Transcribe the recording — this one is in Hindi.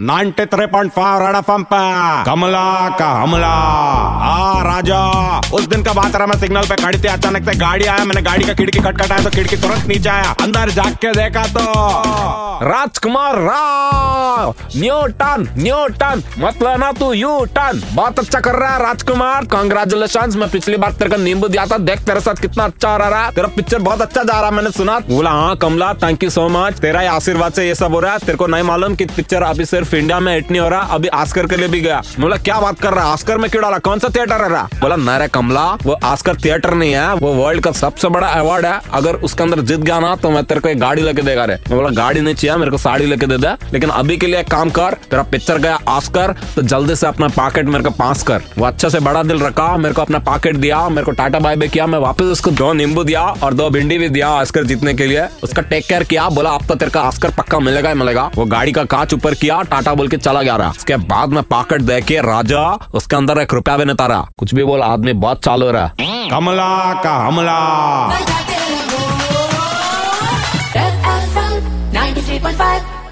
93.5 रेड एफएम पे। कमला का हमला। राजा उस दिन का बात रहा, मैं सिग्नल पे खड़ी थी, अचानक से गाड़ी आया, मैंने गाड़ी का खिड़की खटखटाया तो खिड़की तुरंत नीचे आया, अंदर जाग के देखा तो। Rajkumar Rao new turn new turn मतलब ना तू यू टर्न बहुत अच्छा कर रहा है, राजकुमार। कॉन्ग्रेचुलेशन मैं पिछली बार तेरे को नींबू दिया था, देख तेरे साथ कितना अच्छा रहा है। तेरा पिक्चर बहुत अच्छा जा रहा है, मैंने सुना। बोला हाँ Kamala thank you so much तेरा आशीर्वाद से ये सब हो रहा है, तेरे को नहीं मालूम की पिक्चर अभी सिर्फ़ इंडिया में हिट नहीं हो रहा, अभी आस्कर के लिए भी गया। बोला, क्या बात कर रहा है आस्कर में क्यों डाला? कौन सा थिएटर रहा? बोला नरे कमला, वो आस्कर थिएटर नहीं है, वो वर्ल्ड का सबसे बड़ा अवार्ड है। अगर उसके अंदर जीत गया ना तो मैं तेरे को एक गाड़ी लेके देगा रे। मैं बोला, गाड़ी नहीं चाहिए, मेरे को साड़ी लेके दे दे। लेकिन अभी के लिए एक काम कर, तेरा पिक्चर गया आस्कर तो जल्दी से अपना पॉकेट मेरे को पास कर। वो अच्छे से बड़ा दिल रखा, मेरे को अपना पॉकेट दिया, मेरे को टाटा बाय बाय किया, मैं वापस उसको दो नींबू दिया और दो भिंडी भी दिया आस्कर जीतने के लिए। उसका टेक केयर किया, बोला, अब तो तेरे का आस्कर पक्का मिलेगा ही मिलेगा। वो गाड़ी का कांच ऊपर किया टाटा बोल के चला गया रहा उसके बाद में पॉकेट दे के राजा, उसके अंदर एक रुपया भी नहीं तारा कुछ कुछ भी बोल आदमी बहुत चालू रहा कमला का हमला। 93.5